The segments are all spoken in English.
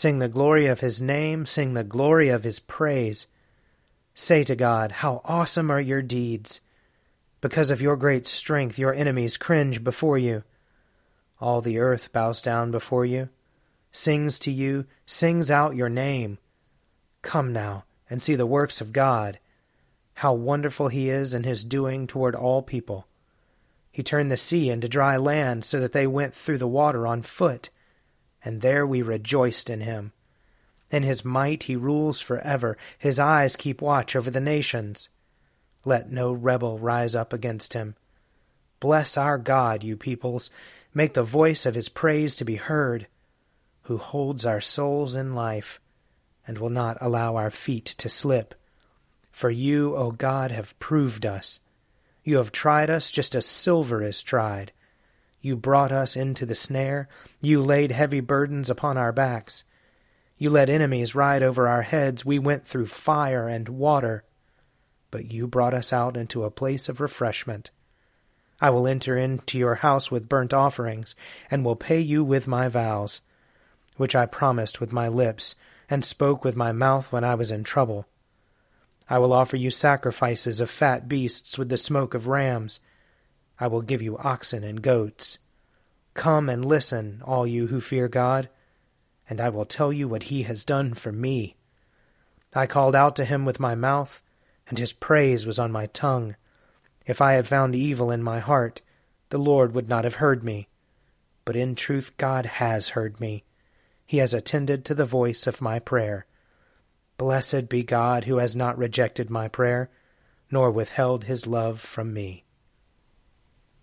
Sing the glory of his name, sing the glory of his praise. Say to God, How awesome are your deeds! Because of your great strength, your enemies cringe before you. All the earth bows down before you, sings to you, sings out your name. Come now and see the works of God, how wonderful he is in his doing toward all people. He turned the sea into dry land so that they went through the water on foot and there we rejoiced in him. In his might he rules forever, his eyes keep watch over the nations. Let no rebel rise up against him. Bless our God, you peoples, make the voice of his praise to be heard, who holds our souls in life, and will not allow our feet to slip. For you, O God, have proved us. You have tried us just as silver is tried. You brought us into the snare. You laid heavy burdens upon our backs. You let enemies ride over our heads. We went through fire and water. But you brought us out into a place of refreshment. I will enter into your house with burnt offerings, and will pay you with my vows, which I promised with my lips, and spoke with my mouth when I was in trouble. I will offer you sacrifices of fat beasts with the smoke of rams. I will give you oxen and goats. Come and listen, all you who fear God, and I will tell you what he has done for me. I called out to him with my mouth, and his praise was on my tongue. If I had found evil in my heart, the Lord would not have heard me. But in truth, God has heard me. He has attended to the voice of my prayer. Blessed be God who has not rejected my prayer, nor withheld his love from me.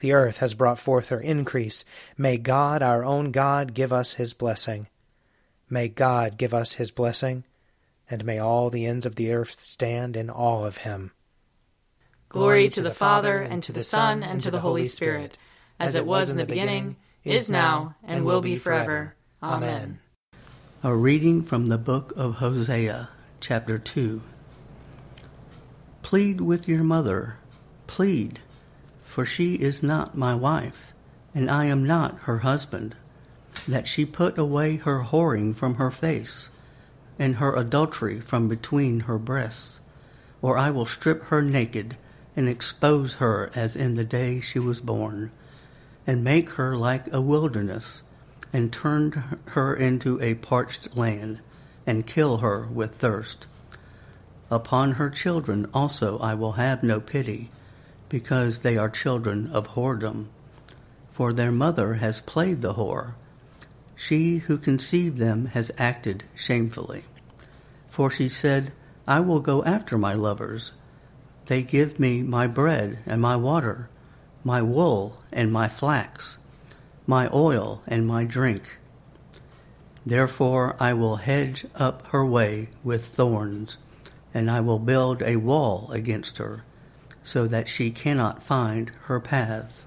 The earth has brought forth her increase. May God, our own God, give us his blessing. May God give us his blessing, and may all the ends of the earth stand in awe of him. Glory to the Father, and to the Son, and to the Holy Spirit, as it was in the beginning, is now, and will be forever. Amen. A reading from the book of Hosea, chapter 2. Plead with your mother. Plead for she is not my wife, and I am not her husband, that she put away her whoring from her face, and her adultery from between her breasts, or I will strip her naked and expose her as in the day she was born, and make her like a wilderness, and turn her into a parched land, and kill her with thirst. Upon her children also I will have no pity, because they are children of whoredom. For their mother has played the whore. She who conceived them has acted shamefully. For she said, I will go after my lovers they give me my bread and my water, my wool and my flax, my oil and my drink. Therefore I will hedge up her way with thorns, and I will build a wall against her, so that she cannot find her paths.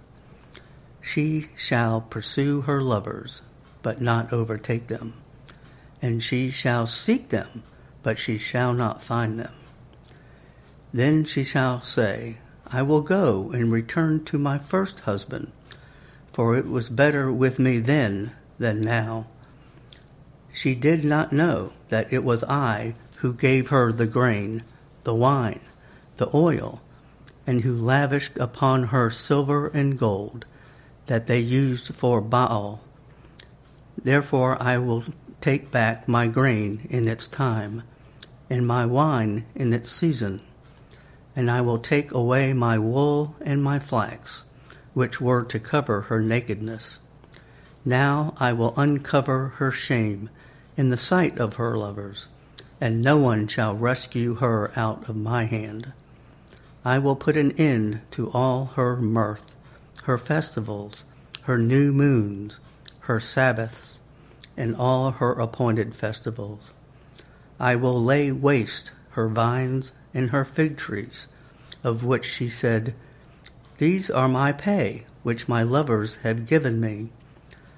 She shall pursue her lovers, but not overtake them, and she shall seek them, but she shall not find them. Then she shall say, I will go and return to my first husband, for it was better with me then than now. She did not know that it was I who gave her the grain, the wine, the oil, and who lavished upon her silver and gold that they used for Baal. Therefore I will take back my grain in its time, and my wine in its season and I will take away my wool and my flax, which were to cover her nakedness. Now I will uncover her shame in the sight of her lovers, and no one shall rescue her out of my hand. I will put an end to all her mirth, her festivals, her new moons, her Sabbaths, and all her appointed festivals. I will lay waste her vines and her fig trees, of which she said, These are my pay, which my lovers have given me.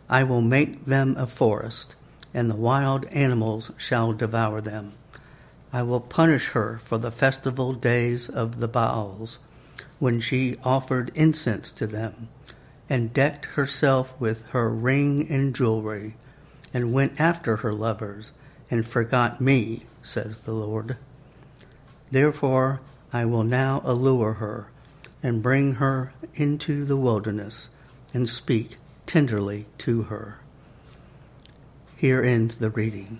I will make them a forest, and the wild animals shall devour them. I will punish her for the festival days of the Baals, when she offered incense to them, and decked herself with her ring and jewelry, and went after her lovers, and forgot me, says the Lord. Therefore I will now allure her and bring her into the wilderness and speak tenderly to her. Here ends the reading.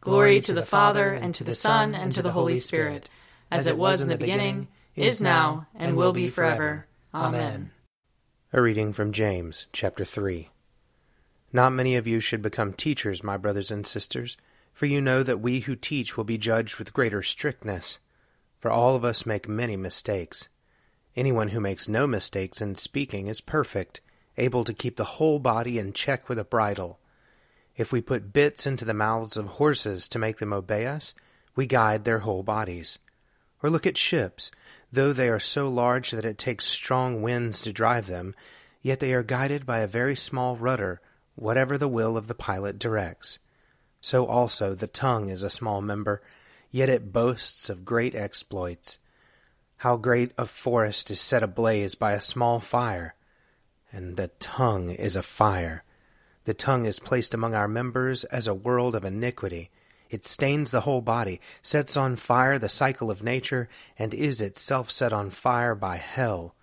Glory to the Father, and to the Son, and to the Holy Spirit, as it was in the beginning, is now, and will be forever. Amen. A reading from James, chapter 3. Not many of you should become teachers, my brothers and sisters for you know that we who teach will be judged with greater strictness. For all of us make many mistakes. Anyone who makes no mistakes in speaking is perfect, able to keep the whole body in check with a bridle. If we put bits into the mouths of horses to make them obey us, we guide their whole bodies. Or look at ships. Though they are so large that it takes strong winds to drive them, yet they are guided by a very small rudder, whatever the will of the pilot directs. So also the tongue is a small member, yet it boasts of great exploits. How great a forest is set ablaze by a small fire! And the tongue is a fire. The tongue is placed among our members as a world of iniquity. It stains the whole body, sets on fire the cycle of nature, and is itself set on fire by hell.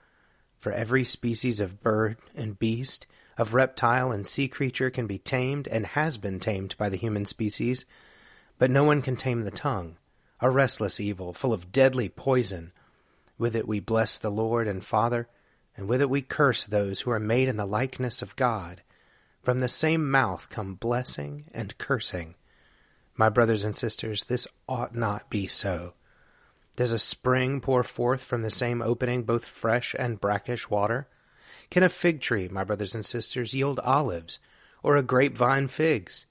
For every species of bird and beast, of reptile and sea creature can be tamed and has been tamed by the human species, But no one can tame the tongue, a restless evil, full of deadly poison. With it we bless the Lord and Father, and with it we curse those who are made in the likeness of God. From the same mouth come blessing and cursing. My brothers and sisters, this ought not be so. Does a spring pour forth from the same opening both fresh and brackish water? Can a fig tree, my brothers and sisters, yield olives, or a grapevine figs?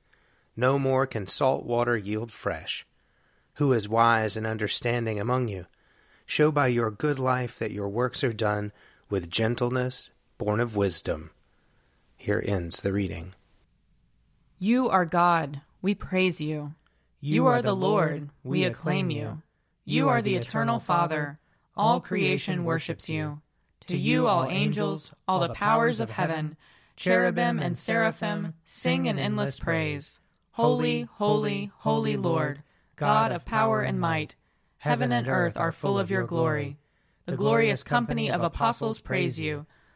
No more can salt water yield fresh. Who is wise and understanding among you? Show by your good life that your works are done with gentleness, born of wisdom. Here ends the reading. You are God, we praise you. You are the Lord, we acclaim you. You are the eternal Father, all creation worships you. To you, all angels, all the powers of heaven, cherubim and seraphim, sing an endless praise. Holy, holy, holy Lord, God of power and might, heaven and earth are full of your glory. The glorious company of apostles praise you.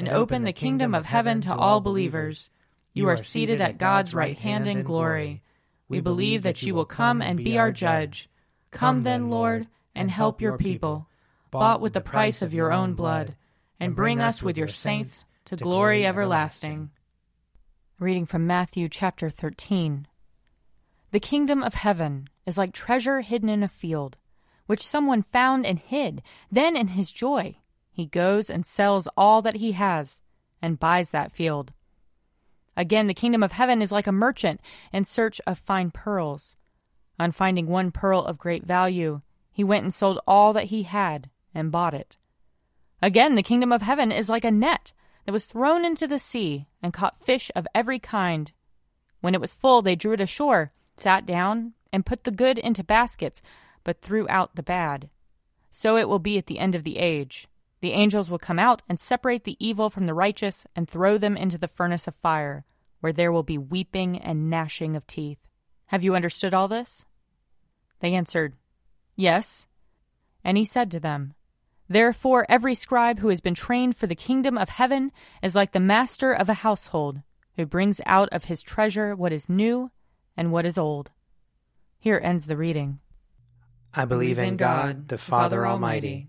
and open the kingdom of heaven to all believers. You are seated at God's right hand in glory. We believe that you will come and be our judge. Come then, Lord, and help your people, bought with the price of your own blood, and bring us with your saints to glory everlasting. Reading from Matthew chapter 13. The kingdom of heaven is like treasure hidden in a field, which someone found and hid. Then, in his joy, he goes and sells all that he has and buys that field. Again, the kingdom of heaven is like a merchant in search of fine pearls. On finding one pearl of great value, he went and sold all that he had and bought it. Again, the kingdom of heaven is like a net that was thrown into the sea and caught fish of every kind. When it was full, they drew it ashore, sat down, and put the good into baskets, but threw out the bad. So it will be at the end of the age. The angels will come out and separate the evil from the righteous and throw them into the furnace of fire, where there will be weeping and gnashing of teeth. Have you understood all this? They answered, Yes. And he said to them, Therefore, every scribe who has been trained for the kingdom of heaven is like the master of a household, who brings out of his treasure what is new and what is old. Here ends the reading. I believe in God, the Father Almighty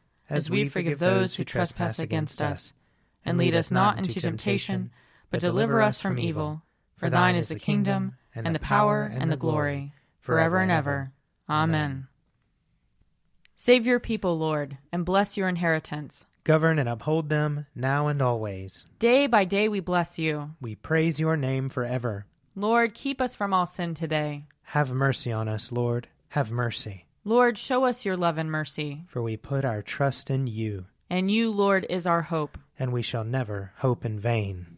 as we forgive those who trespass against us. And lead us not into temptation, but deliver us from evil. For thine is the kingdom, and the power, and the glory, forever and ever. Amen. Save your people, Lord, and bless your inheritance. Govern and uphold them now and always. Day by day we bless you. We praise your name forever. Lord, keep us from all sin today. Have mercy on us, Lord. Have mercy. Lord, show us your love and mercy. For we put our trust in you. And you, Lord, is our hope. And we shall never hope in vain.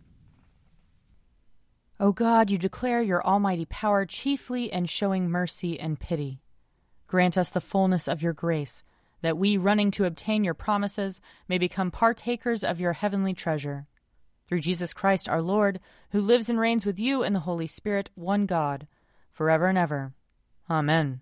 O God, you declare your almighty power chiefly in showing mercy and pity. Grant us the fullness of your grace, that we, running to obtain your promises, may become partakers of your heavenly treasure. Through Jesus Christ our Lord, who lives and reigns with you in the Holy Spirit, one God, forever and ever. Amen.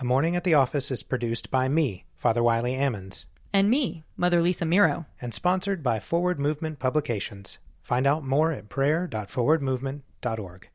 A Morning at the Office is produced by me, Father Wiley Ammons. And me, Mother Lisa Meirow. And sponsored by Forward Movement Publications. Find out more at prayer.forwardmovement.org.